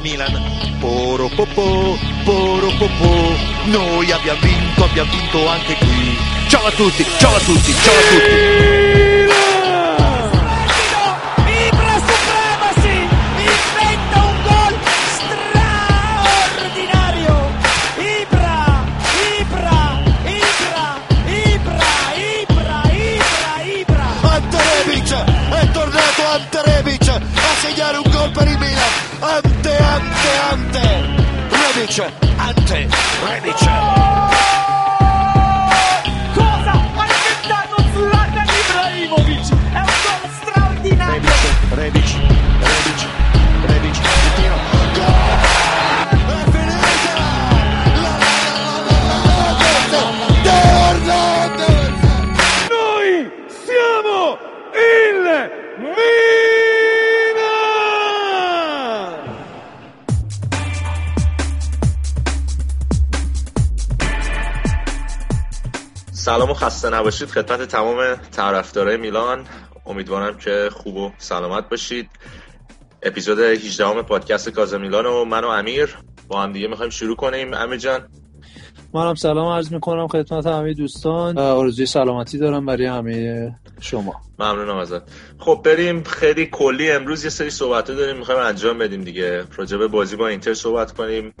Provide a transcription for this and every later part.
calcio Milan. Poro popò, poro popò, noi abbiamo vinto, abbiamo vinto anche qui. Ciao a tutti, ciao a tutti, ciao a tutti. Ante, ante, ante. Rebic, ante, Rebic. سلام و خسته نباشید. خدمت تمام طرفدارای میلان. امیدوارم که خوب و سلامت باشید. اپیزود 18 پادکست کازا میلان و من و امیر با هم دیگه می‌خوایم شروع کنیم. امیر جان. منم سلام عرض می‌کنم خدمت همه دوستان. آرزوی سلامتی دارم برای همه شما. ممنونم ازت. خب بریم خیلی کلی امروز یه سری صحبت داریم می‌خوایم انجام بدیم دیگه. به بازی با اینتر صحبت کنیم.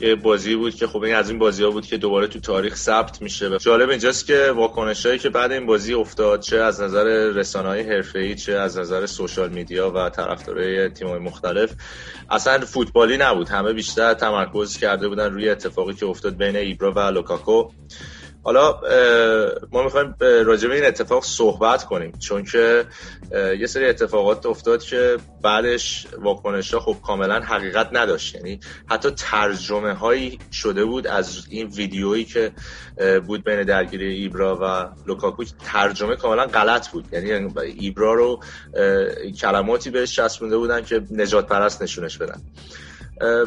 یه بازی بود که خب این از این بازی ها بود که دوباره تو تاریخ ثبت میشه جالب اینجاست که واکنش هایی که بعد این بازی افتاد چه از نظر رسانه های ای چه از نظر سوشال میدیا و طرفدارای تیم های مختلف اصلا فوتبالی نبود. همه بیشتر تمرکز کرده بودن روی اتفاقی که افتاد بین ایبرا و لوکاکو. حالا ما می‌خوایم راجع به این اتفاق صحبت کنیم چون که یه سری اتفاقات افتاد که بعدش واکنش ها خب کاملا حقیقت نداشت. یعنی حتی ترجمه هایی شده بود از این ویدیویی که بود بین درگیری ایبرا و لوکاکو ترجمه کاملا غلط بود. یعنی ایبرا رو کلماتی بهش چسبونده بودن که نژاد پرست نشونش بدن.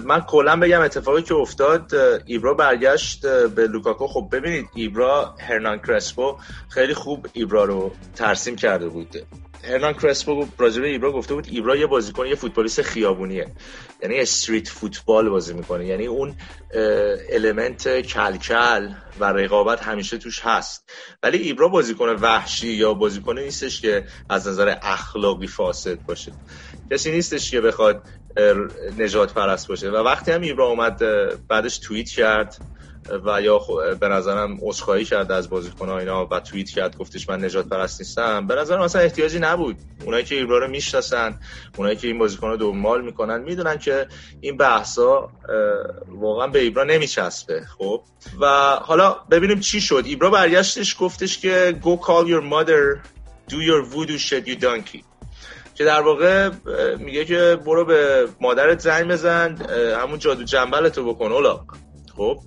من کلا بگم اتفاقی که افتاد ایبرا برگشت به لوکاکو. خب ببینید ایبرا هرنان کرسپو خیلی خوب ایبرا رو ترسیم کرده بود. هرنان کرسپو راجع به ایبرا گفته بود ایبرا یه بازیکن یه فوتبالیست خیابونیه. یعنی استریت فوتبال بازی می‌کنه. یعنی اون المنت کلکل و رقابت همیشه توش هست. ولی ایبرا بازیکن وحشی یا بازیکن نیستش که از نظر اخلاقی فاسد باشه. کسی نیستش که بخواد نجات پرست باشه. و وقتی هم ایبرا اومد بعدش توییت کرد و یا به نظرم عذرخواهی کرد از بازیکن اینا و توییت کرد گفتش من نجات پرست نیستم. به نظرم اصلا احتیاجی نبود. اونایی که ایبرا رو می‌شناسن اونایی که این بازیکن دنبال می‌کنن می‌دونن که این بحثا واقعا به ایبرا نمیچسبه. خب؟ و حالا ببینیم چی شد. ایبرا برگشتش گفتش که go call your mother. Do your voodoo shit you donkey. که در واقع میگه که برو به مادرت زنگ بزن همون جادو جنبل تو بکن اولا خب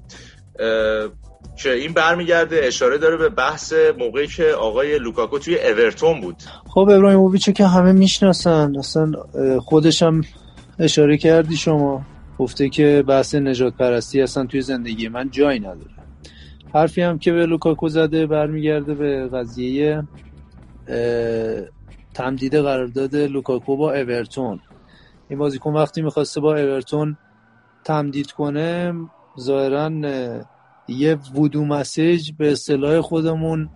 که این برمیگرده اشاره داره به بحث موقعی که آقای لوکاکو توی اورتون بود. خب ابراهیموویچ که همه می‌شناسن. اصلا خودش هم اشاره کردی شما. گفته که بحث نژاد پرستی اصلا توی زندگی من جایی نداره. حرفی هم که به لوکاکو زده برمیگرده به قضیه تمدید قرارداد لوکاکو با اورتون. این بازیکن وقتی می‌خواسته با اورتون تمدید کنه ظاهرا یه voodoo message به اصطلاح خودمون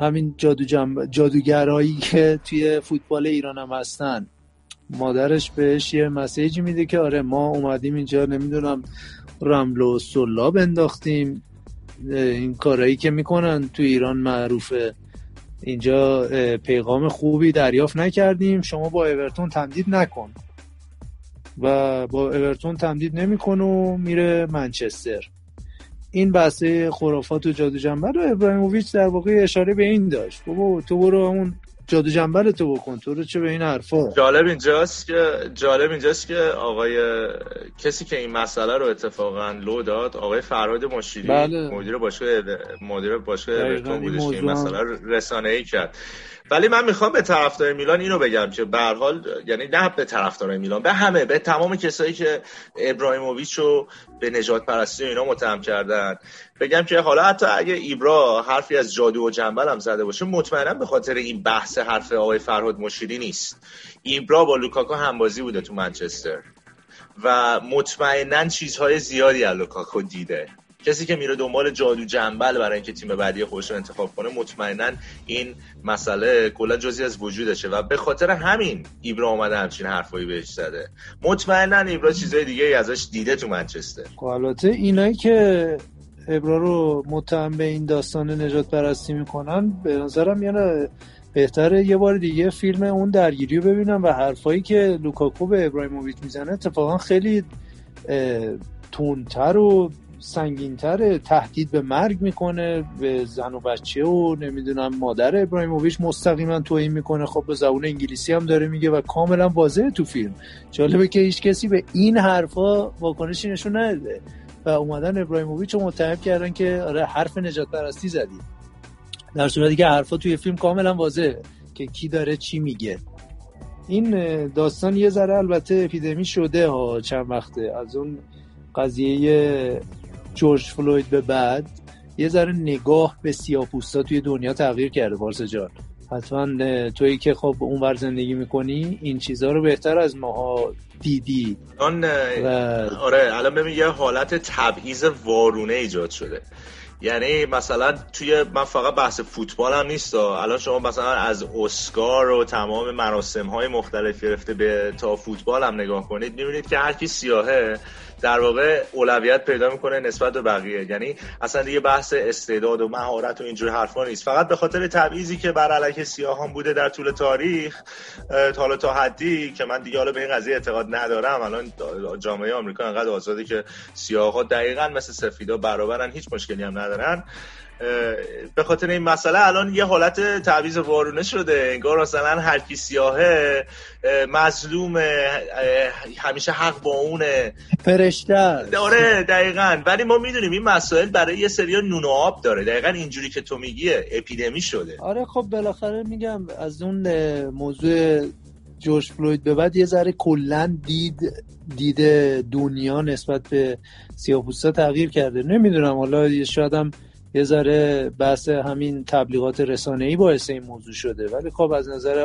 همین جادو جنب... جادوگرایی که توی فوتبال ایران هم هستن. مادرش بهش یه مسیجی میده که آره ما اومدیم اینجا نمی‌دونم رمل و سلاب انداختیم این کارهایی که می‌کنن تو ایران معروفه. اینجا پیغام خوبی دریافت نکردیم. شما با اورتون تمدید نکن. و با اورتون تمدید نمی‌کنه و میره منچستر. این بحثه خرافات و جادو جنبل و ابراهیموویچ در واقع اشاره به این داشت. بابا تو برو اون جادو جنبل تو بکن تو رو چه به این حرفا جالب اینجاست که جالب اینجاست که آقای کسی که این مسئله رو اتفاقا لو داد آقای فرهاد مشیری بله. مدیر باشگاه مدیر باشگاه اورتون بودش که این مسئله رو رسانه ای کرد ولی من می‌خوام به طرفدار میلان اینو بگم که به حال یعنی نه به طرفدار میلان به همه به تمام کسایی که ابراهیموویچ رو به نژاد پرستی و اینا متهم کردن. بگم که حالا حتی اگه ایبرا حرفی از جادو و جنبل هم زده باشه مطمئنا به خاطر این بحث حرف آقای فرهاد مشیری نیست. ایبرا با لوکاکو همبازی بوده تو منچستر و مطمئنا چیزهای زیادی از لوکاکو دیده. کسی که میره دنبال جادو جنبل برای اینکه تیم بعدی خودش رو انتخاب کنه مطمئنا این مسئله کلا جزی از وجودشه و به خاطر همین ایبرا اومده همچین حرفایی بهش زده. مطمئنا ایبرا چیزای دیگه ای ازش دیده تو منچستر. خب البته اینایی که ابرا رو متهم به این داستان نجات پرستی می‌کنن به نظرم یعنی بهتره یه بار دیگه فیلم اون درگیری رو ببینم و حرفایی که لوکاکو به ابراهیموویچ می‌زنه اتفاقا خیلی تونتر و سنگینتر تهدید به مرگ می‌کنه به زن و بچه و نمی‌دونم مادر ابراهیموویچ مستقیما توهین می‌کنه. خب به زبون انگلیسی هم داره میگه و کاملا واضحه تو فیلم. جالبه که هیچ کسی به این حرفا واکنشی نشون نداده و اومدن ابراهیموویچ رو متهم کردن که آره حرف نجات پرستی زدی. در صورتی که حرفا توی فیلم کاملا واضحه که کی داره چی میگه. این داستان یه ذره البته اپیدمی شده ها چند وقته. از اون قضیه جورج فلوید به بعد یه ذره نگاه به سیاپوستا توی دنیا تغییر کرده. پارس جان. حتما تویی که خب اونور زندگی می‌کنی این چیزها رو بهتر از ماها دیدی. آن و... آره الان ببین یه حالت تبعیض وارونه ایجاد شده. یعنی مثلا توی من فقط بحث فوتبال هم نیست الان شما مثلا از اسکار و تمام مراسم های مختلف گرفته به تا فوتبال هم نگاه کنید می‌بینید که هر کی سیاهه در واقع اولویت پیدا می‌کنه نسبت به بقیه. یعنی اصلا دیگه بحث استعداد و مهارت و اینجور حرفا نیست. فقط به خاطر تبعیضی که بر علیه سیاهان بوده در طول تاریخ حالا تا حدی که من دیگه حالا به این قضیه اعتقاد ندارم. الان جامعه آمریکا انقدر آزاده که سیاها دقیقا مثل سفیدا برابرن هیچ مشکلی هم ندارن. به خاطر این مسئله الان یه حالت تعویض وارونه شده. انگار مثلا هر کی سیاهه مظلوم همیشه حق با اونه. فرشته آره دقیقا. ولی ما می‌دونیم این مسائل برای یه سری نون و آب داره. دقیقا اینجوری که تو میگی اپیدمی شده. آره خب بالاخره میگم از اون موضوع جورج فلوید به بعد یه ذره کلا دید دید دنیا نسبت به سیاپوستا تغییر کرده. نمی‌دونم حالا شاید هم یه ذره بحث همین تبلیغات رسانه‌ای باعث این موضوع شده. ولی خب از نظر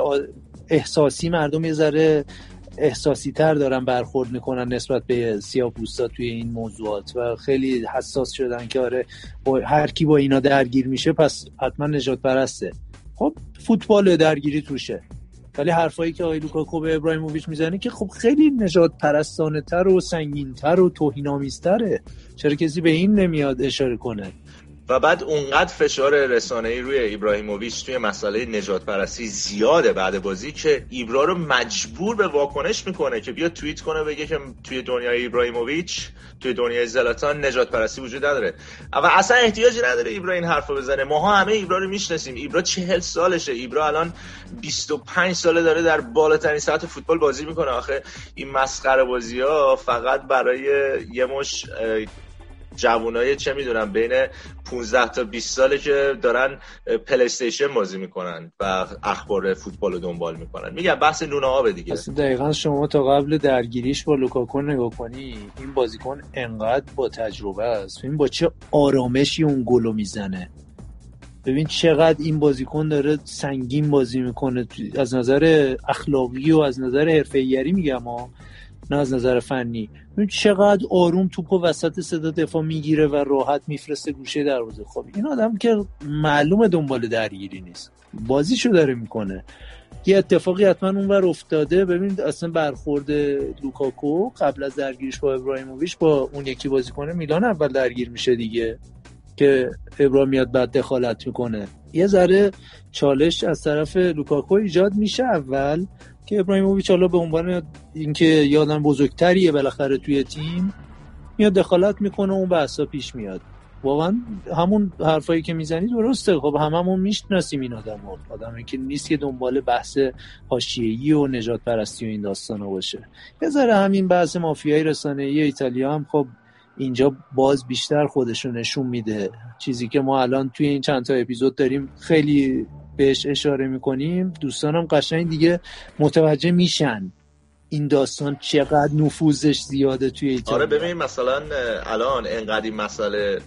احساسی مردم یه ذره احساسی تر دارن برخورد می‌کنن نسبت به سیاپوستا توی این موضوعات و خیلی حساس شدن که آره هر کی با اینا درگیر میشه پس حتما نجات پرسته. خب فوتبال درگیری توشه. ولی حرفایی که آقای لوکاکو به ابراهیموویچ می‌زنه که خب خیلی نجات پرستانه تر و سنگین تر و توهین‌آمیزتره. چرا کسی به این نمیاد اشاره کنه؟ و بعد اونقدر فشار رسانه‌ای روی ابراهیموویچ توی مسئله نجات پرستی زیاده بعد بازی که ایبرا رو مجبور به واکنش می‌کنه که بیا توییت کنه بگه که توی دنیای ابراهیموویچ توی دنیای زلاتان نجات پرستی وجود نداره. و اصلا احتیاجی نداره ایبرا این حرفو بزنه. ماها همه ایبرا رو می‌شناسیم. ایبرا چهل سالشه. ایبرا الان 25 ساله داره در بالاترین سطح فوتبال بازی می‌کنه. آخه این مسخره بازی ها فقط برای یه مش جوانای چه می‌دونم بین 15 تا 20 ساله که دارن پلیستیشن بازی می‌کنن و اخبار فوتبال رو دنبال می‌کنن. میگم بحث نونه آب دیگه. اصلا دقیقا شما تا قبل درگیریش با لوکاکو نگاه کنی این بازیکن انقدر با تجربه است. این با چه آرامشی اون گلو می‌زنه. ببین چقدر این بازیکن داره سنگین بازی می‌کنه. از نظر اخلاقی و از نظر حرفه‌ایگری میگم ها. نه از نظر فنی. چقدر آروم توپ و وسط صدا دفاع می‌گیره و راحت میفرسته گوشه دروازه. خب این آدم که معلومه دنبال درگیری نیست. بازیشو داره می‌کنه. یه اتفاقی حتما اونور افتاده. ببینید اصلا برخورد لوکاکو قبل از درگیریش با ابراهیموویچ با اون یکی بازیکن میلان اول درگیر میشه دیگه که ابراهیم میاد بعد دخالت می‌کنه. یه ذره چالش از طرف لوکاکو ایجاد میشه اول. که ابراهیموویچ حالا به عنوان اینکه یه آدم بزرگتریه بالاخره توی تیم میاد دخالت می‌کنه اون بحثا پیش میاد. واقعا همون حرفایی که می‌زنی درسته. خب هممون می‌شناسیم این آدم ها آدمی که نیست که دنبال بحث حاشیه‌ای و نجات پرستی و این داستانا باشه. یه ذره همین بحث مافیای رسانه‌ای ایتالیا هم خب اینجا باز بیشتر خودشون نشون میده. چیزی که ما الان توی این چند تا اپیزود داریم خیلی بهش اشاره می‌کنیم دوستانم قشنگ دیگه متوجه میشن این داستان چقدر نفوذش زیاده توی ایتالیا. آره ببین مثلا الان انقدر این مسئله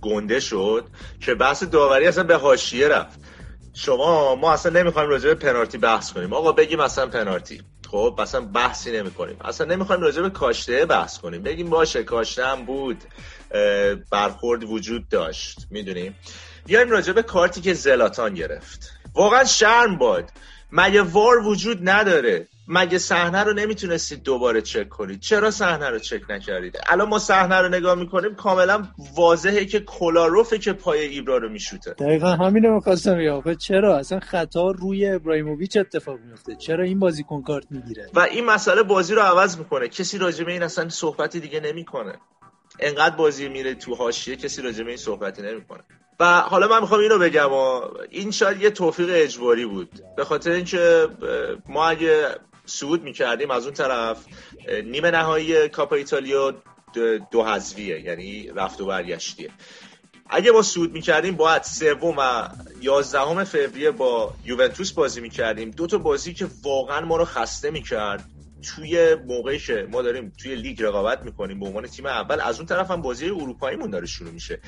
گنده شد که بحث داوری اصلا به حاشیه رفت. شما ما اصلا نمی‌خوایم راجع به پنالتی بحث کنیم. آقا بگیم مثلا پنالتی. خب مثلا بحثی نمی کنیم اصلا نمی‌خوایم راجع به کاشته بحث کنیم. بگیم باشه کاشته هم بود برخورد وجود داشت. می‌دونیم بیایم راجع به کارتی که زلاتان گرفت. واقعا شرم باد مگه وار وجود نداره؟ مگه صحنه رو نمی‌تونستید دوباره چک کنید؟ چرا صحنه رو چک نکردید؟ الان ما صحنه رو نگاه می‌کنیم کاملا واضحه که کلاروفه که پای ایبرا رو میشوته. دقیقا همین رو می‌خواستم یا چرا؟ اصلا خطا روی ابراهیموویچ اتفاق میفته چرا این بازیکن کارت می‌گیره؟ و این مسئله بازی رو عوض می‌کنه. کسی راجبه این اصلا صحبتی دیگه نمی‌کنه. انقدر بازی میره تو حاشیه کسی راجبه این صحبتی نمی‌کنه. و حالا من می‌خوام اینو بگم و این شاید یه توفیق اجباری بود. به خاطر اینکه ما اگه صعود می‌کردیم از اون طرف نیمه نهایی کاپا ایتالیا دو حذفیه یعنی رفت و برگشتیه. اگه ما صعود می‌کردیم باید سوم و یازدهم فوریه با یوونتوس بازی می‌کردیم. دو تا بازی که واقعا ما رو خسته می‌کرد. توی موقعی که ما داریم توی لیگ رقابت می‌کنیم به عنوان تیم اول از اون طرف هم بازی اروپاییمون داره شروع میشه.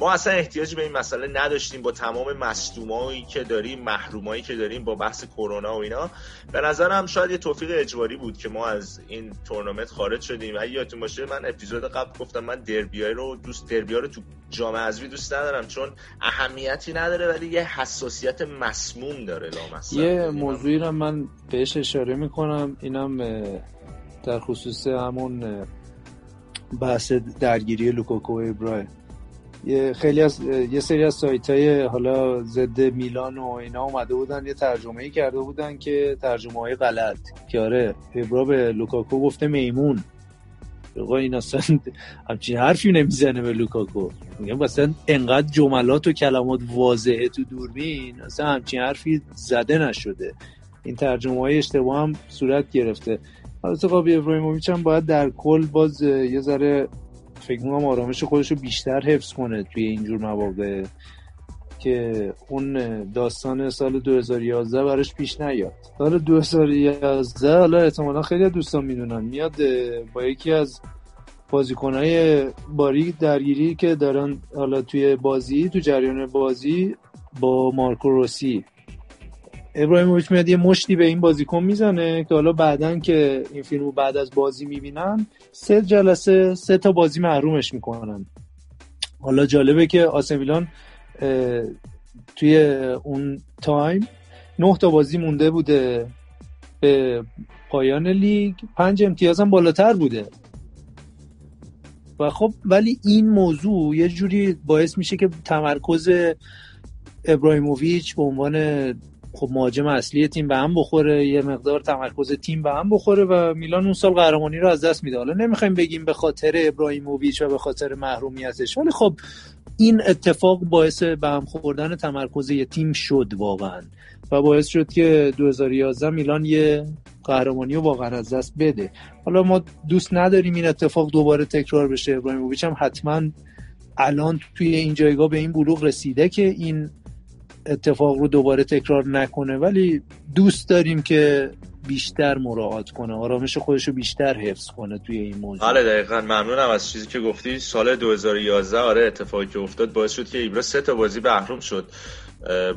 ما اصلا احتیاجی به این مسئله نداشتیم با تمام مصدومایی که داریم محرومایی که داریم با بحث کرونا و اینا. به نظرم شاید یه توفیق اجباری بود که ما از این تورنمنت خارج شدیم. اگه یادتون باشه من اپیزود قبل گفتم من دربیای رو دوست دربیا رو تو جام حذفی دوست ندارم چون اهمیتی نداره ولی یه حساسیت مسموم داره لامصب. یه موضوعی رو من بهش اشاره می‌کنم. اینم در خصوص همون بحث درگیری لوکاکو و ابراهیم. یه خیلی از یه سری از سایت های حالا ضد میلان و اینا اومده بودن یه ترجمه ای کرده بودن که ترجمه های غلط. که آره ابرا به لوکاکو گفته میمون. آقا این اصلا همچین حرفی نمی‌زنه به لوکاکو. میگم مثلا انقدر جملات و کلمات واضحه تو دوربین اصلا همچین حرفی زده نشده. این ترجمه های اشتباه هم صورت گرفته. البته خب ابراهیموویچ هم باید در کل باز یه ذره فکر می‌کنم آرامش خودش رو بیشتر حفظ کنه توی اینجور مواقع که اون داستان سال 2011 براش پیش نیاد. سال 2011 حالا احتمالا خیلی دوستان می‌دونن. میاد با یکی از بازیکنهای باری درگیری که دارن حالا توی بازی تو جریان بازی با مارکو روسی. ابراهیموویچ میاد یه مشتی به این بازیکن می‌زنه که حالا بعدا که این فیلمو بعد از بازی می‌بینن سه جلسه سه تا بازی محرومش می‌کنن. حالا جالبه که آسمیلان توی اون time نه تا بازی مونده بوده به پایان لیگ پنج امتیاز هم بالاتر بوده. و خب ولی این موضوع یه جوری باعث میشه که تمرکز ابراهیموویچ به عنوان خب مهاجم اصلی تیم به هم بخوره یه مقدار تمرکز تیم به هم بخوره و میلان اون سال قهرمانی رو از دست میده. حالا نمی‌خوایم بگیم به خاطر ابراهیموویچ و به خاطر محرومیتش ولی خب این اتفاق باعث به هم خوردن تمرکز یه تیم شد واقعا. و باعث شد که 2011 میلان یه قهرمانی رو واقعا از دست بده. حالا ما دوست نداریم این اتفاق دوباره تکرار بشه. ابراهیموویچ هم حتما الان توی این جایگاه به این بلوغ رسیده که این اتفاق رو دوباره تکرار نکنه ولی دوست داریم که بیشتر مراعات کنه آرامش خودش رو بیشتر حفظ کنه توی این موضوع. آره دقیقا. ممنونم از چیزی که گفتی. سال 2011 آره اتفاقی که افتاد باعث شد که ایبرا سه تا بازی محروم شد.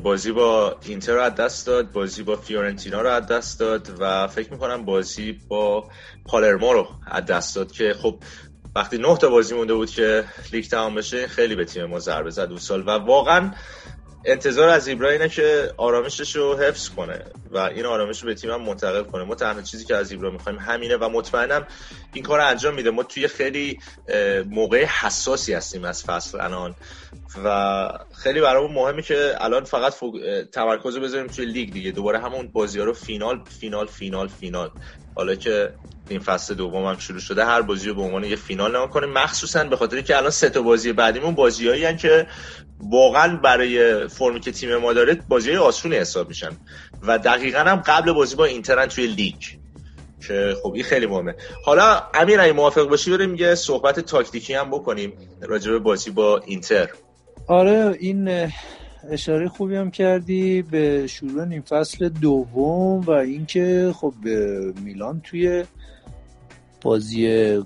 بازی با اینتر رو دست داد بازی با فیورنتینا رو از دست داد و فکر می‌کنم بازی با پالرمو رو از دست داد که خب وقتی نه تا بازی مونده بود که لیگ تمام بشه خیلی به تیم ما ضربه زد اون سال. و واقعا انتظار از ایبرا اینه که آرامشش رو حفظ کنه و این آرامش رو به تیم هم منتقل کنه. ما تنها چیزی که از ایبرا می‌خوایم همینه و مطمئنم این کار رو انجام میده. ما توی خیلی موقع حساسی هستیم از فصل الان و خیلی برامون مهمه که الان فقط تمرکز رو بذاریم توی لیگ دیگه. دوباره همون بازی ها رو فینال فینال فینال فینال. حالا که این فصل دوم هم شروع شده هر بازی رو به عنوان یه فینال نگاه کنیم. مخصوصا به خاطر که الان سه تا بازی بعدیمون بازیایی که واقعا برای فرمی که تیم ما داره بازی آسونی حساب میشن. و دقیقا هم قبل بازی با اینترن توی لیگ که خب این خیلی مهمه. حالا امیر اگه موافق باشی بریم یه صحبت تاکتیکی هم بکنیم راجع به بازی با اینتر. آره این اشاره خوبی هم کردی به شروع این فصل دوم و اینکه خب میلان توی بازی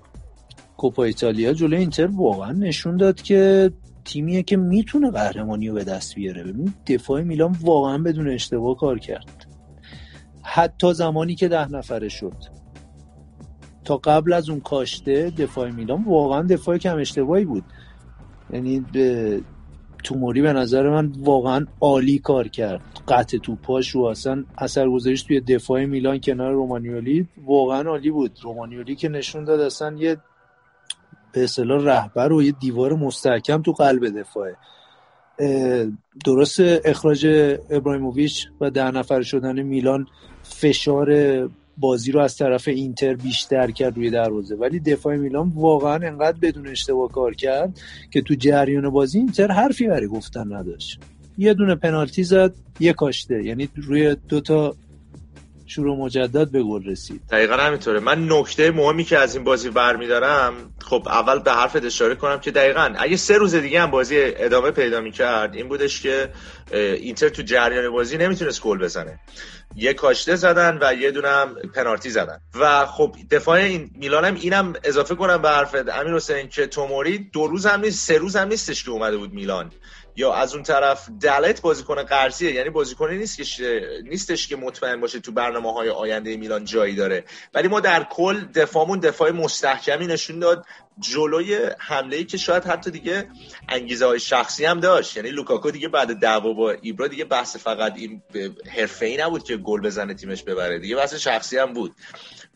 کوپا ایتالیا جلوی اینتر واقعا نشون داد که تیمیه که می‌تونه قهرمانی رو به دست بیاره. ببین دفاع میلان واقعا بدون اشتباه کار کرد. حتی زمانی که ده نفره شد. تا قبل از اون کاشته دفاع میلان واقعا دفاع کم اشتباهی بود. یعنی به توموری به نظر من واقعا عالی کار کرد. قطع توپاش و اصلا اثر گذاریش توی دفاع میلان کنار رومانیولی. واقعا عالی بود. رومانیولی که نشون داد اصلا یه به اصطلاح رهبر و یه دیوار مستحکم تو قلب دفاعه. درست اخراج ابراهیموویچ و ده نفر شدن میلان فشار بازی رو از طرف اینتر بیشتر کرد روی دروازه. ولی دفاع میلان واقعا انقدر بدون اشتباه کار کرد که تو جریان بازی اینتر حرفی برای گفتن نداشت. یه دونه پنالتی زد یه کاشته. یعنی روی شروع مجدد به گل رسید. دقیقا همینطوره. من نکته مهمی که از این بازی برمیدارم خب اول به حرف اشاره کنم که دقیقا اگه سه روز دیگه هم بازی ادامه پیدا می‌کرد این بودش که اینتر تو جریان بازی نمی‌تونست گل بزنه. یه کاشته زدن و یه دونم پنالتی زدن. و خب دفاع این میلان هم اینم اضافه کنم به حرف امیر حسین که توموری دو روز هم نیست سه روز هم نیستش که اومده بود میلان. یا از اون طرف دلت بازیکن قرضیه. یعنی بازیکنی نیست که نیستش که مطمئن باشه تو برنامه های آینده میلان جایی داره. ولی ما در کل دفاعمون دفاع مستحکمی نشون داد. جلوی حمله ای که شاید حتی دیگه انگیزه های شخصی هم داشت. یعنی لوکاکو دیگه بعد دعوا با ایبرا دیگه بحث فقط این حرفه ای نبود که گل بزنه تیمش ببره. دیگه بحث شخصی هم بود.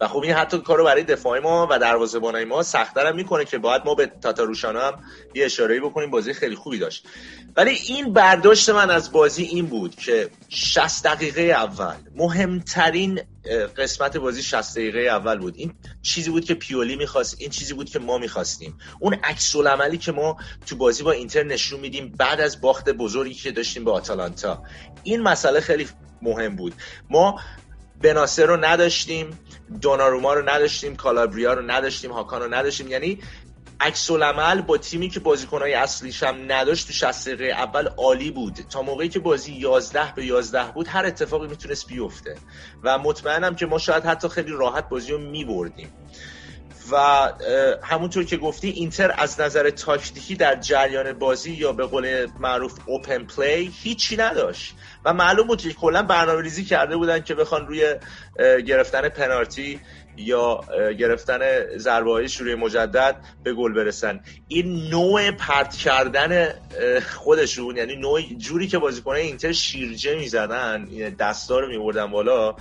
و خب این حتی کارو برای دفاع ما و دروازه‌بانای ما سخت‌تر می‌کنه که باید ما به تاتاروشانا هم یه اشاره‌ای بکنیم. بازی خیلی خوبی داشت. ولی این برداشت من از بازی این بود که 60 دقیقه اول مهمترین قسمت بازی 60 دقیقه اول بود. این چیزی بود که پیولی می‌خواست این چیزی بود که ما می‌خواستیم. اون عکس عملی که ما تو بازی با اینتر نشون میدیم بعد از باخت بزرگی که داشتیم به آتالانتا. این مسئله خیلی مهم بود. ما بناسر رو نداشتیم دوناروما رو نداشتیم کالابریا رو نداشتیم هاکان رو نداشتیم. یعنی عکس العمل با تیمی که بازیکنهای اصلیش هم نداشت تو 60 دقیقه اول عالی بود. تا موقعی که بازی 11 به 11 بود هر اتفاقی می‌تونست بیفته. و مطمئنم که ما شاید حتی خیلی راحت بازی رو میبردیم. و همونطور که گفتی اینتر از نظر تاکتیکی در جریان بازی یا به قول معروف اوپن پلی هیچی نداشت. و معلوم بود که کلا برنامه ریزی کرده بودن که بخوان روی گرفتن پنالتی یا گرفتن ضربه های شروع مجدد به گل برسن. این نوع پرت کردن خودشون یعنی نوع جوری که بازیکن اینتر شیرجه می‌زدن دستا رو میبردن بالا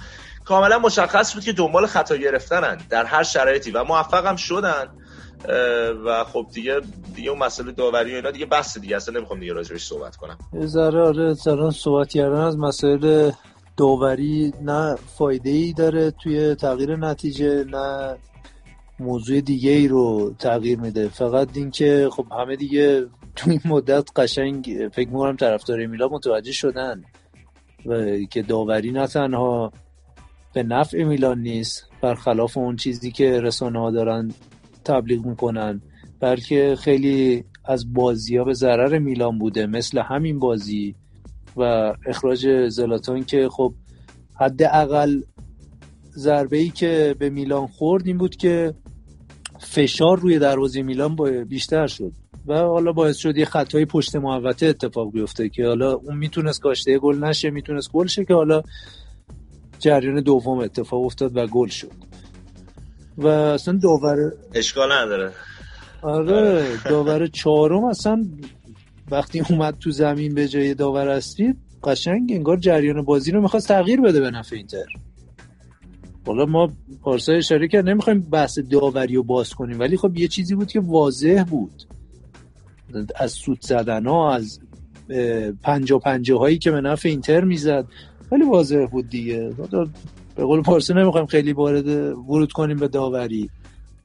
کاملا مشخص بود که دنبال خطا گرفتنن در هر شرایطی و موفقم شدن و خب دیگه دیگه اون مسئله داوری و اینا دیگه بحث دیگه اصلا نمی‌خوام دیگه راجعش صحبت کنم. ذره آره صحبت کردن از مسائل داوری نه فایده ای داره توی تغییر نتیجه نه موضوع دیگه ای رو تغییر میده. فقط اینکه خب همه دیگه تو این مدت قشنگ فکر می‌کنم طرفدار میلا متوجه شدن و که داوری نه تنها به نفع میلان نیست. برخلاف اون چیزی که رسانه ها دارن تبلیغ می‌کنن بلکه خیلی از بازی ها به ضرر میلان بوده مثل همین بازی و اخراج زلاتان که خب حداقل ضربه ای که به میلان خورد این بود که فشار روی دروازه میلان بیشتر شد و حالا باعث شد یه خطای پشت محوطه اتفاق بیفته که حالا اون می‌تونست کاشته گل نشه می‌تونست گل شه که حالا جریان دوم اتفاق افتاد و گل شد. و اصلا داور اشکال نداره. آره داور چهارم اصلا وقتی اومد تو زمین به جای داور اصلی قشنگ انگار جریان بازی رو می‌خواست تغییر بده به نفع اینتر. حالا ما پارسا اشاره کرد نمی‌خوایم بحث داوری رو باز کنیم ولی خب یه چیزی بود که واضح بود. از سود زدن ها از پنجا پنجه هایی که به نفع اینتر می‌زد خیلی واضح بود دیگه. به قول پارسا نمی‌خوایم خیلی وارد ورود کنیم به داوری.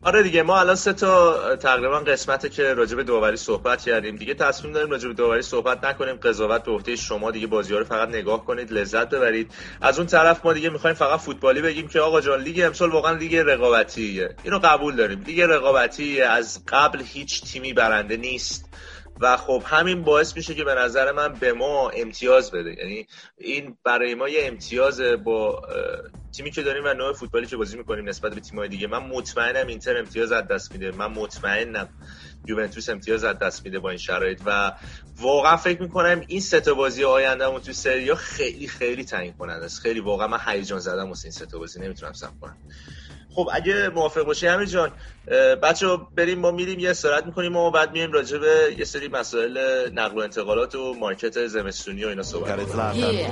آره دیگه ما الان سه تا تقریبا قسمته که راجع به داوری صحبت کردیم. دیگه تصمیم داریم راجع به داوری صحبت نکنیم. قضاوت به عهده شما دیگه بازی ها رو فقط نگاه کنید لذت ببرید. از اون طرف ما دیگه می‌خوایم فقط فوتبالی بگیم که آقا جان لیگ امسال واقعا لیگ رقابتیه. اینو قبول داریم. لیگ رقابتی از قبل هیچ تیمی برنده نیست. و خب همین باعث میشه که به نظر من به ما امتیاز بده. یعنی این برای ما یه امتیاز با تیمی که داریم و نوع فوتبالی که بازی می‌کنیم نسبت به تیم‌های دیگه. من مطمئنم اینتر امتیاز از دست میده. من مطمئنم یوونتوس امتیاز از دست میده با این شرایط. و واقعا فکر می‌کنم این سه تا بازی آیندهمون تو سری خیلی خیلی تعیین کننده است. خیلی واقعا من هیجان زدم واسه این سه تا بازی. نمی‌تونم صبر کنم. خب اگه موافق باشی همین جان بچه بریم ما میریم یه استراحت می‌کنیم و بعد میایم راجع به یه سری مسائل نقل و انتقالات و مارکت زمستونی و اینا صحبت کنیم.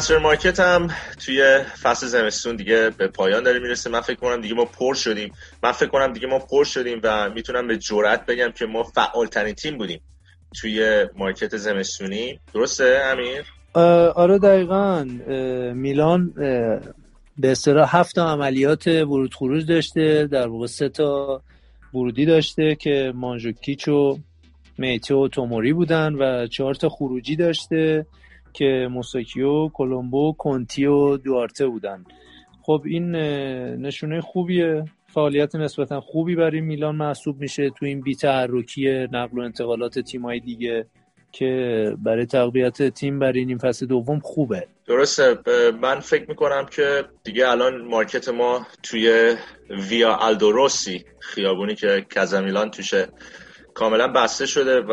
ترانسفر مارکت هم توی فصل زمستون دیگه به پایان داره می‌رسه. من فکر کنم دیگه ما پر شدیم. من فکر کنم دیگه ما پر شدیم و می‌تونم به جرئت بگم که ما فعال ترین تیم بودیم توی مارکت زمستونی. درسته امیر؟ آره دقیقا. میلان به اصطلاح هفت عملیات ورود خروج داشته. در واقع سه تا ورودی داشته که مانجوکیچ و میته و توموری بودن و چهار تا خروجی داشته. که موساکیو، کولومبو، کنتی و دوارته بودن. خب این نشونه خوبیه. فعالیت نسبتا خوبی برای میلان محسوب میشه تو این بی‌تحرکی نقل و انتقالات تیمای دیگه که برای تقویت تیم برای نیم فصل دوم خوبه. درسته. من فکر می‌کنم که دیگه الان مارکت ما توی ویا الدوروسی خیابونی که کازامیلان توشه. کاملا بسته شده و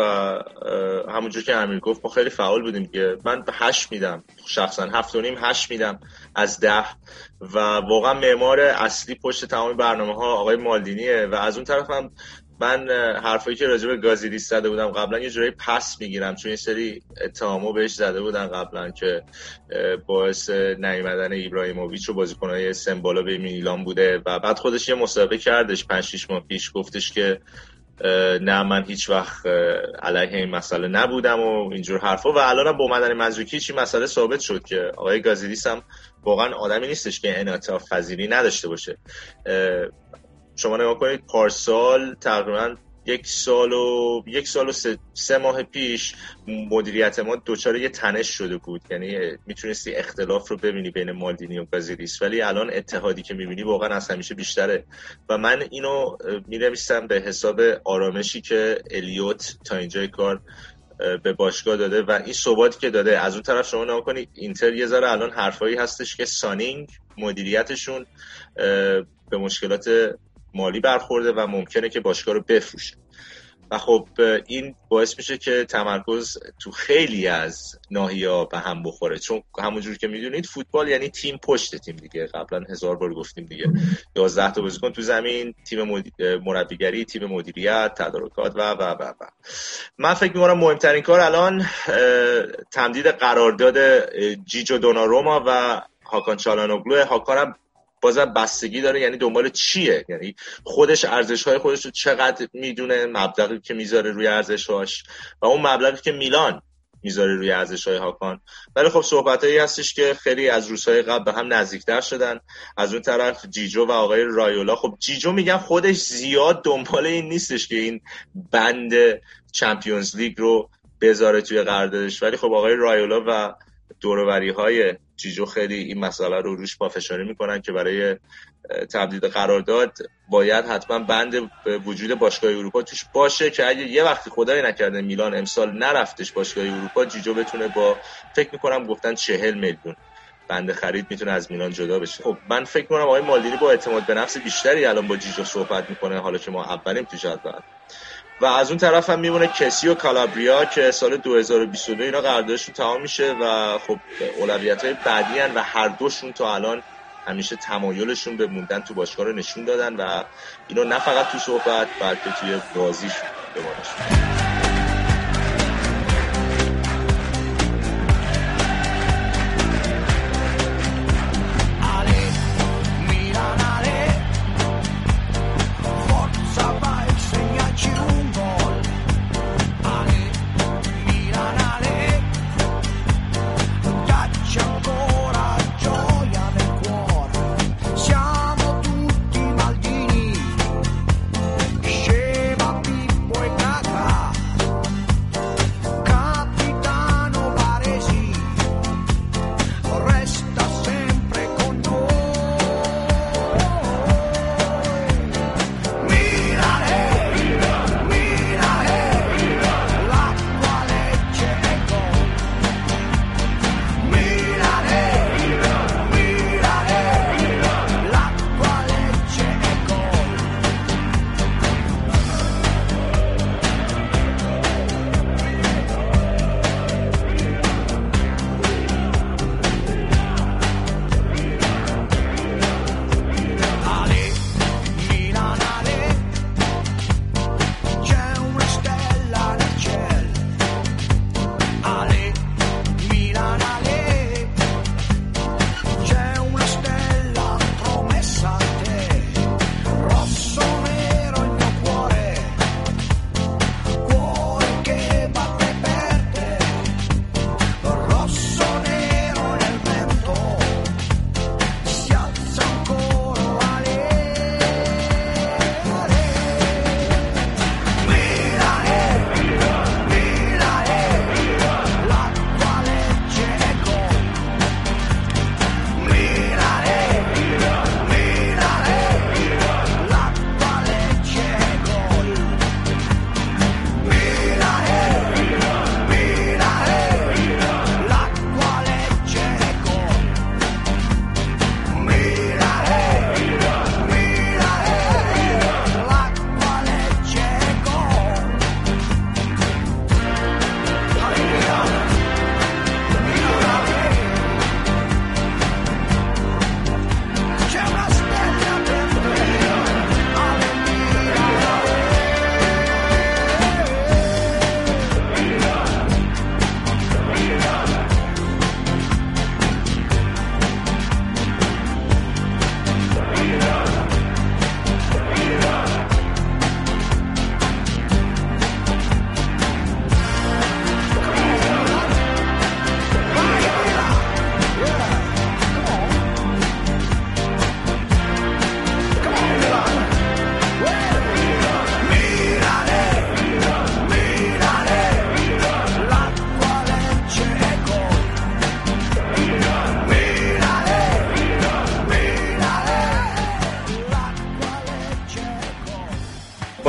همونجور که امیر گفت ما خیلی فعال بودیم دیگه من به هشت میدم. شخصا هفت و نیم هشت میدم از ده. و واقعا معمار اصلی پشت تمام برنامه ها آقای مالدینیه و از اون طرف هم من حرفایی که راجع به گازیدیس زده بودم قبلا یه جورایی پس می‌گیرم چون یه سری اتهامو بهش زده بودن قبلا که باعث نیومدن ایبراهیموویچ و بازیکنهای سمبالا به میلان بوده. و بعد خودش یه مسابقه کردش 5 6 ماه پیش گفتش که نه من هیچ وقت علیه این مسئله نبودم و اینجور حرفا. و الان با اومدن مزوکیچ این مسئله ثابت شد که آقای گازیدیس هم واقعا آدمی نیستش که انعطاف پذیری نداشته باشه. شما نگاه کنید پارسال تقریبا یک سال و یک سال و سه, سه ماه پیش مدیریت ما دچار یه تنش شده بود. یعنی می‌تونستی اختلاف رو ببینی بین مالدینی و گازیدیس ولی الان اتحادی که می‌بینی واقعا از همیشه بیشتره. و من اینو می‌نویسم به حساب آرامشی که الیوت تا اینجای کار به باشگاه داده. و این ثباتی که داده از اون طرف شما نگاه کنید اینتر یه ذره الان حرفایی هستش که سانینگ مدیریتشون به مشکلات مالی برخورده و ممکنه که باشگاه رو بفروشه. و خب این باعث میشه که تمرکز تو خیلی از ناحیه‌ها به هم بخوره. چون همونجور که می‌دونید فوتبال یعنی تیم پشت تیم دیگه. قبلا هزار بار گفتیم دیگه. 11 تا بازیکن تو زمین تیم مربیگری تیم مدیریت تدارکات و و و و. من فکر می‌کنم مهمترین کار الان تمدید قرارداد جیجو دوناروما و هاکان چالانوگلو. هاکان هم بازم بستگی داره یعنی دنبال چیه؟ یعنی خودش ارزش های خودش رو چقدر می‌دونه مبلغی که می‌ذاره روی ارزش هاش و اون مبلغی که میلان می‌ذاره روی ارزش های هاکان. ولی خب صحبت هایی هستش که خیلی از روزهای قبل به هم نزدیکتر شدن. از اون طرف جیجو و آقای رایولا خب جیجو میگم خودش زیاد دنبال این نیستش که این بند چمپیونز لیگ رو بذاره توی قراردادش. ولی خب آقای رایولا و دوروبری های جیجو خیلی این مسئله رو روش پافشاری می‌کنن که برای تمدید قرارداد باید حتما بند وجود باشگاه اروپا توش باشه که اگه یه وقتی خدای نکرده میلان امسال نرفتش باشگاه اروپا جیجو بتونه با فکر می‌کنم گفتن چهل میلیون بند خرید می‌تونه از میلان جدا بشه. خب من فکر کنم آقای مالدینی با اعتماد به نفس بیشتری الان با جیجو صحبت می‌کنه حالا که ما اولیم تو جدول. و از اون طرف هم میمونه کسی و کالابریا که سال 2022 اینا قراردادشون تمام میشه و خب اولویت های بعدی هن و هر دوشون تا الان همیشه تمایلشون به موندن تو باشگاه رو نشون دادن و اینو نه فقط تو صحبت بلکه توی بازیش به ما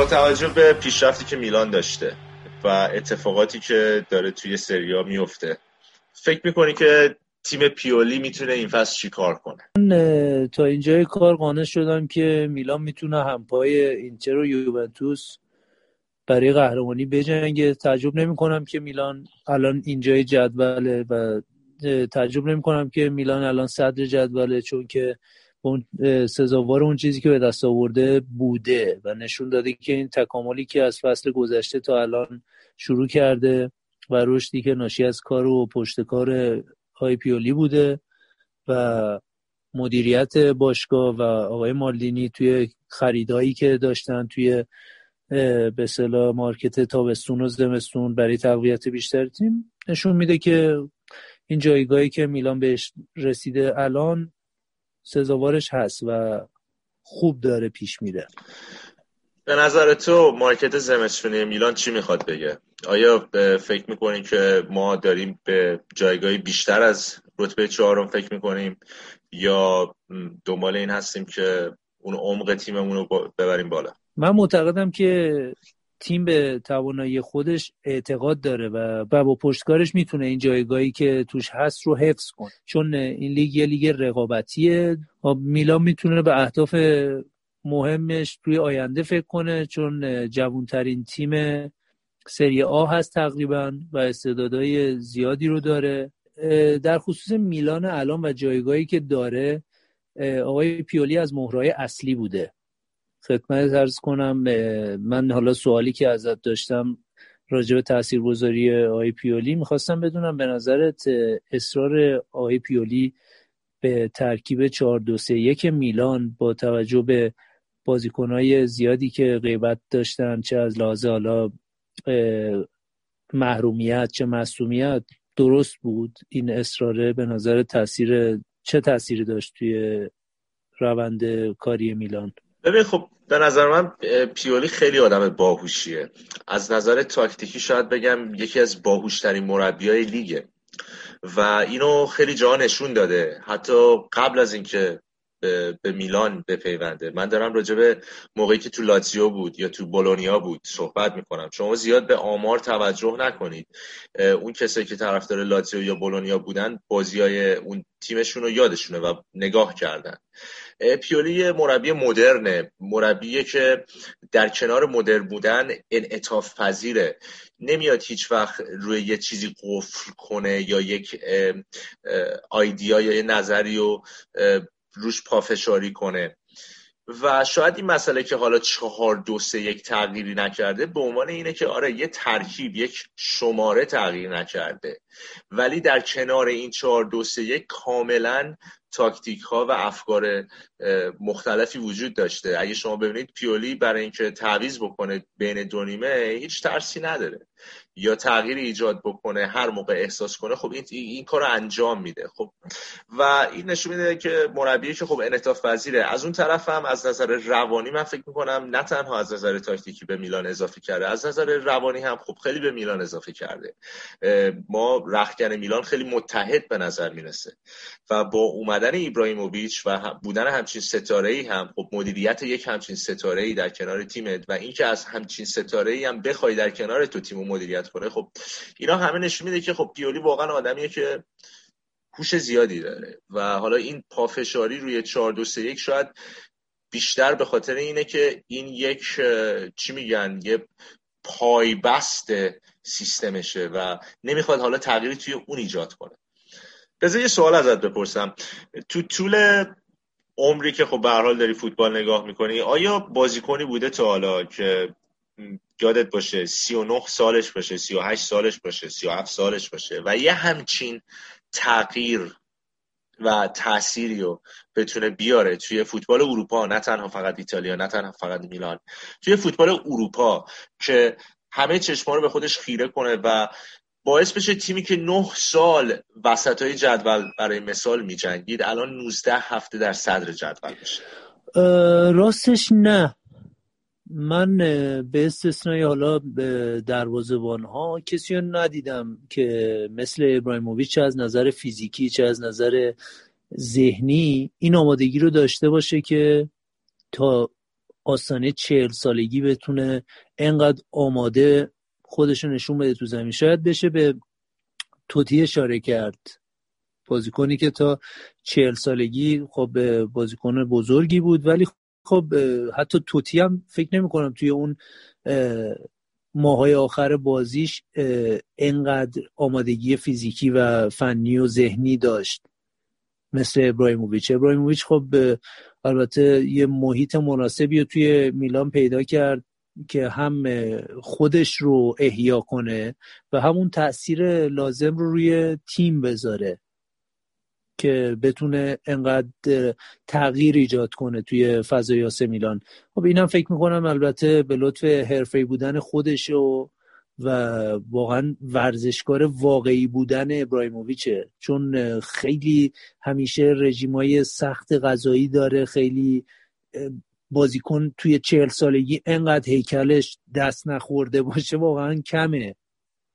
توجه به پیشرفتی که میلان داشته و اتفاقاتی که داره توی سریا میفته فکر می‌کنی که تیم پیولی می‌تونه این فصل چی کار کنه؟ من تا اینجای کار قانع شدم که میلان می‌تونه همپای اینتر و یوونتوس برای قهرمانی بجنگه. تعجب نمی کنم که میلان الان اینجای جدوله و تعجب نمی کنم که میلان الان صدر جدوله چون که اون سزاوار اون چیزی که به دست آورده بوده و نشون داده که این تکاملی که از فصل گذشته تا الان شروع کرده و رشدی که ناشی از کار و پشت کار های پیولی بوده و مدیریت باشگاه و آقای مالدینی توی خریدایی که داشتن توی به صلاح مارکت تابستون و زمستون برای تقویت بیشتر تیم نشون میده که این جایگاهی که میلان بهش رسیده الان سزاوارش هست و خوب داره پیش میره. به نظر تو مارکت زمستونی میلان چی می‌خواد بگه؟ آیا فکر می‌کنیم که ما داریم به جایگاهی بیشتر از رتبه چهارم فکر می‌کنیم یا دنبال این هستیم که اون عمق تیممون رو ببریم بالا؟ من معتقدم که تیم به توانایی خودش اعتقاد داره و با پشتکارش می‌تونه این جایگاهی که توش هست رو حفظ کنه. چون این لیگ یه لیگ رقابتیه. میلان می‌تونه به اهداف مهمش توی آینده فکر کنه چون جوانترین تیم سری آ هست تقریبا و استعدادهای زیادی رو داره. در خصوص میلان الان و جایگاهی که داره آقای پیولی از مهرای اصلی بوده. خدمت ارز کنم من حالا سوالی که ازت داشتم راجع به تاثیرگذاری آقای پیولی می‌خواستم بدونم به نظرت اصرار آقای پیولی به ترکیب 4 2 3 1 میلان با توجه به بازیکنهای زیادی که غیبت داشتن چه از لحاظ حالا محرومیت چه مصومیت درست بود این اصراره به نظر تاثیر چه تاثیری داشت توی روند کاری میلان؟ ببین خب به نظر من پیولی خیلی آدم باهوشیه. از نظر تاکتیکی شاید بگم یکی از باهوشترین مربیای لیگه. و اینو خیلی جا نشون داده. حتی قبل از اینکه به میلان بپیونده. من دارم راجع به موقعی که تو لاتزیو بود یا تو بولونیا بود صحبت می‌کنم. شما زیاد به آمار توجه نکنید. اون کسایی که طرفدار لاتزیو یا بولونیا بودن بازی های اون تیمشون رو یادشونه و نگاه کردن. پیولی مربی مدرنه. مربیه که در کنار مدرن بودن انعطاف پذیره نمیاد هیچ وقت روی یه چیزی قفل کنه یا یک آیدیا یا یه نظری رو روش پافشاری کنه. و شاید این مسئله که حالا چهار دو سه یک تغییری نکرده به عنوان اینه که آره یه ترکیب یک شماره تغییر نکرده. ولی در کنار این چهار دو سه یک کاملا تاکتیک ها و افکار مختلفی وجود داشته. اگه شما ببینید پیولی برای اینکه تعویض بکنه بین دو نیمه هیچ ترسی نداره. یا تغییری ایجاد بکنه هر موقع احساس کنه خب این این کار رو انجام میده. خب و این نشون میده که مربی که خب انعطاف پذیره. از اون طرف هم از نظر روانی من فکر می‌کنم نه تنها از نظر تاکتیکی به میلان اضافه کرده از نظر روانی هم خب خیلی به میلان اضافه کرده. ما رخکن میلان خیلی متحد به نظر می‌رسه و با اومدن ایبراهیموویچ و بودن همچین ستاره ای هم خب مدیریت یک همچین ستاره ای در کنار تیمت و اینکه از همچین ستاره ای هم بخوای در کنار تو تیم مدیریت کنه. خب اینا همه نشون میده که خب پیولی واقعا آدمیه که هوش زیادی داره و حالا این پافشاری روی 4 2 3 1 شاید بیشتر به خاطر اینه که این یک چی میگن؟ یه پایبست سیستمشه و نمی‌خواد حالا تغییری توی اون ایجاد کنه. بذار یه سوال ازت بپرسم. تو طول عمری که خب به حال داری فوتبال نگاه می‌کنی آیا بازیکنی بوده تا حالا که یادت باشه 39 سالش باشه 38 سالش باشه 37 سالش باشه و یه همچین تغییر و تأثیری رو بتونه بیاره توی فوتبال اروپا نه تنها فقط ایتالیا نه تنها فقط میلان. توی فوتبال اروپا که همه چشما رو به خودش خیره کنه و باعث بشه تیمی که نه سال وسط های جدول برای مثال می جنگید الان 19 هفته در صدر جدول بشه راستش نه. من به استثنای حالا به دروازبان ها کسی رو ندیدم که مثل ابراهیموویچ چه از نظر فیزیکی چه از نظر ذهنی این آمادگی رو داشته باشه که تا آستانه چهل سالگی بتونه انقدر آماده خودش نشون بده تو زمین. شاید بشه به توتی اشاره کرد بازیکنی که تا چهل سالگی خب بازیکن بزرگی بود ولی خب حتی توتی هم فکر نمی کنم توی اون ماهای آخر بازیش انقدر آمادگی فیزیکی و فنی و ذهنی داشت مثل ابراهیموویچ. ابراهیموویچ خب البته یه محیط مناسبی رو توی میلان پیدا کرد که هم خودش رو احیا کنه و همون تاثیر لازم رو روی تیم بذاره. که بتونه انقدر تغییر ایجاد کنه توی فضای آسه میلان. خب اینم فکر می‌کنم البته به لطف حرفه بودن خودش و و واقعا ورزشکار واقعی بودن ابراهیموویچه. چون خیلی همیشه رژیمای سخت غذایی داره خیلی بازیکن توی چهل سالگی انقدر هیکلش دست نخورده باشه واقعا کمه.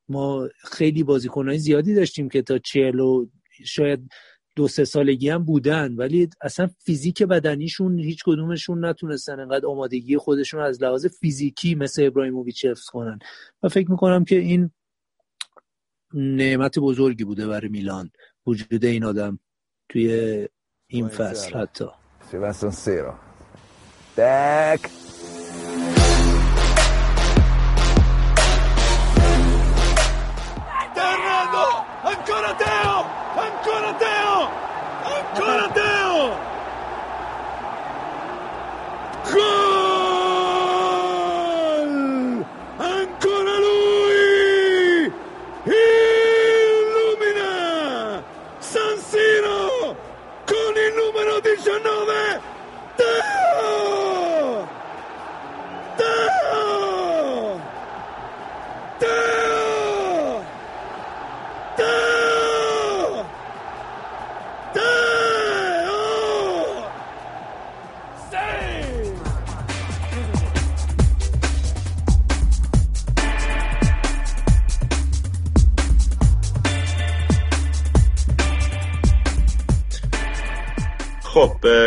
ما خیلی بازیکنهای زیادی داشتیم که تا چهل و شاید دو سه سالگی هم بودن ولی اصلا فیزیک بدنیشون هیچ کدومشون نتونستن انقدر آمادگی خودشون از لحاظ فیزیکی مثل ابراهیموویچ حفظ کنن. و فکر می‌کنم که این نعمت بزرگی بوده برای میلان وجود این آدم توی این فصل حتی.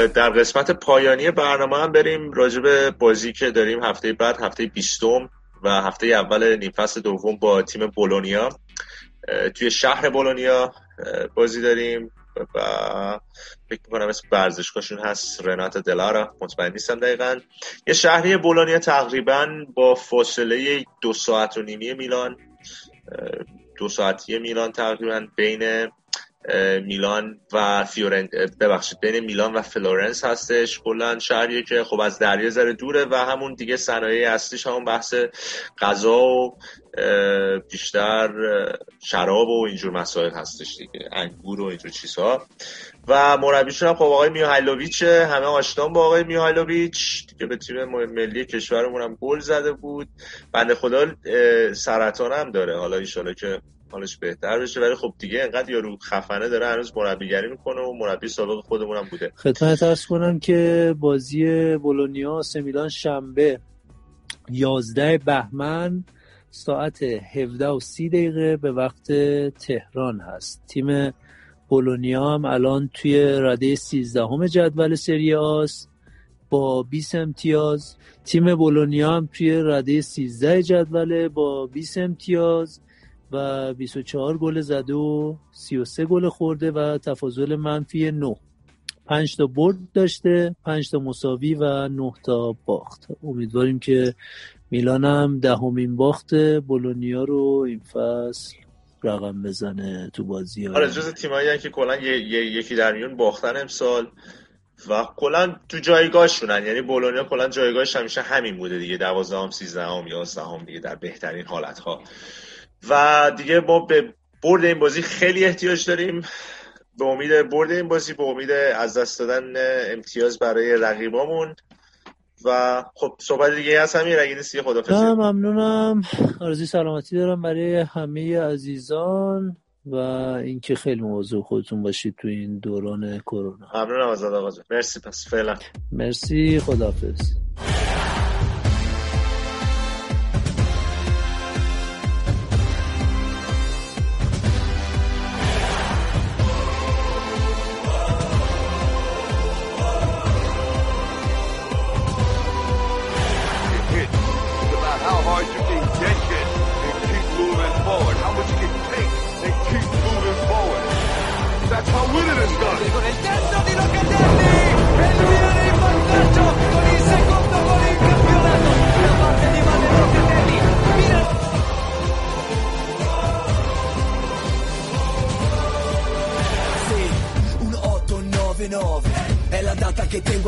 در قسمت پایانی برنامه هم بریم راجب بازی که داریم هفته بعد هفته بیستم و هفته اول نیم فصل دوم با تیم بولونیا. توی شهر بولونیا بازی داریم و فکر می‌کنم اسم ورزشگاهشون هست رنات دلارا. مطمئن نیستم دقیقا. یه شهری بولونیا تقریبا با فاصله دو ساعت و نیمی میلان دو ساعتی میلان تقریبا بین میلان و فیورنت ببخشید بین میلان و فلورنس هستش. کلا شهریه که خب از دریا یه ذره دوره و همون دیگه صنایع اصلیش همون بحث غذا و بیشتر شراب و اینجور مسائل هستش دیگه. انگور و اینجور چیزها. و مربیشون هم خب آقای میهایلوویچ همه آشنان با آقای میهایلوویچ. که به تیم ملی کشورمون هم گل زده بود. بنده خدا سرطان هم داره. حالا ان که حالش بهتر بشه. ولی خب دیگه انقدر یارو خفنه داره هنوز مربیگری می‌کنه و مربی سابق خودمون هم بوده. خدمت ارز کنم که بازی بولونیا سمیلان شنبه 11 بهمن ساعت 17 و 30 دقیقه به وقت تهران هست. تیم بولونیا هم الان توی رده 13 همه جدول سری آس با 20 امتیاز. تیم بولونیا هم توی رده 13 جدول با 20 امتیاز. و 24 گل زده و 33 گل خورده و تفاضل منفی 9 5 تا برد داشته 5 تا مساوی و 9 تا باخت. امیدواریم که میلان هم دهمین باخت بولونیا رو این فصل رقم بزنه تو بازی. ها آره جز تیمایی که کلا یکی در میون باختن امسال و کلا تو جایگاهشونن. یعنی بولونیا کلا جایگاهش همیشه همین بوده دیگه 12 هم 13 هم 11 هم دیگه در بهترین حالت ها و دیگه ما به برد این بازی خیلی احتیاج داریم. به امید برد این بازی به امید از دست دادن امتیاز برای رقیبامون. و خب صحبت دیگه هست همین اگه نیستی خدافظی. ممنونم. آرزوی سلامتی دارم برای همه عزیزان و اینکه خیلی مواظب خودتون باشید تو این دوران کرونا. ممنونم از آقا مرسی پس فعلا. مرسی خدافظ.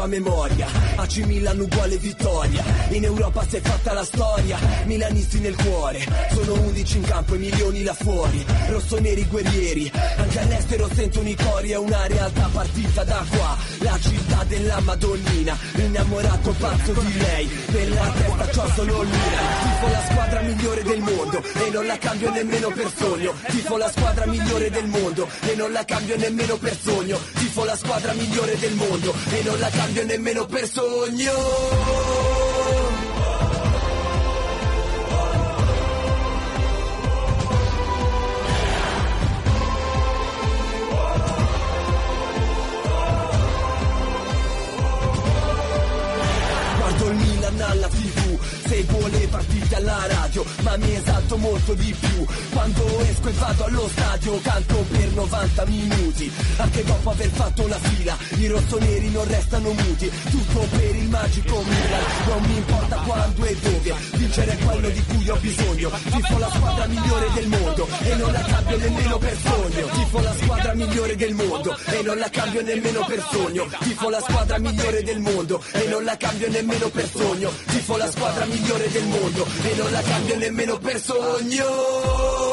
Memoria. AC Milan uguale vittoria. In Europa si è fatta la storia. Milanisti nel cuore. Sono undici in campo e milioni là fuori. Rossoneri guerrieri. Anche all'estero sentono i cori È una realtà partita da qua La città della Madonnina Innamorato pazzo di lei. Nella testa c'ho solo l'una Tifo la squadra migliore del mondo E non la cambio nemmeno per sogno. Tifo la squadra migliore del mondo E non la cambio nemmeno per sogno. Tifo la squadra migliore del mondo E non la cambio nemmeno per sogno radio Ma mi esalto molto di più Quando esco e vado allo stadio Canto per 90 minuti. Anche dopo aver fatto la fila I rossoneri non restano muti. Tutto per il magico Milan. Non mi importa quando e dove Vincere è quello di cui ho bisogno. Tifo la squadra migliore del mondo E non la cambio nemmeno per sogno. Tifo la squadra migliore del mondo E non la cambio nemmeno per sogno. Tifo la squadra migliore del mondo E non la cambio nemmeno per sogno. Tifo la squadra migliore del mondo E non la cambio nemmeno per sogno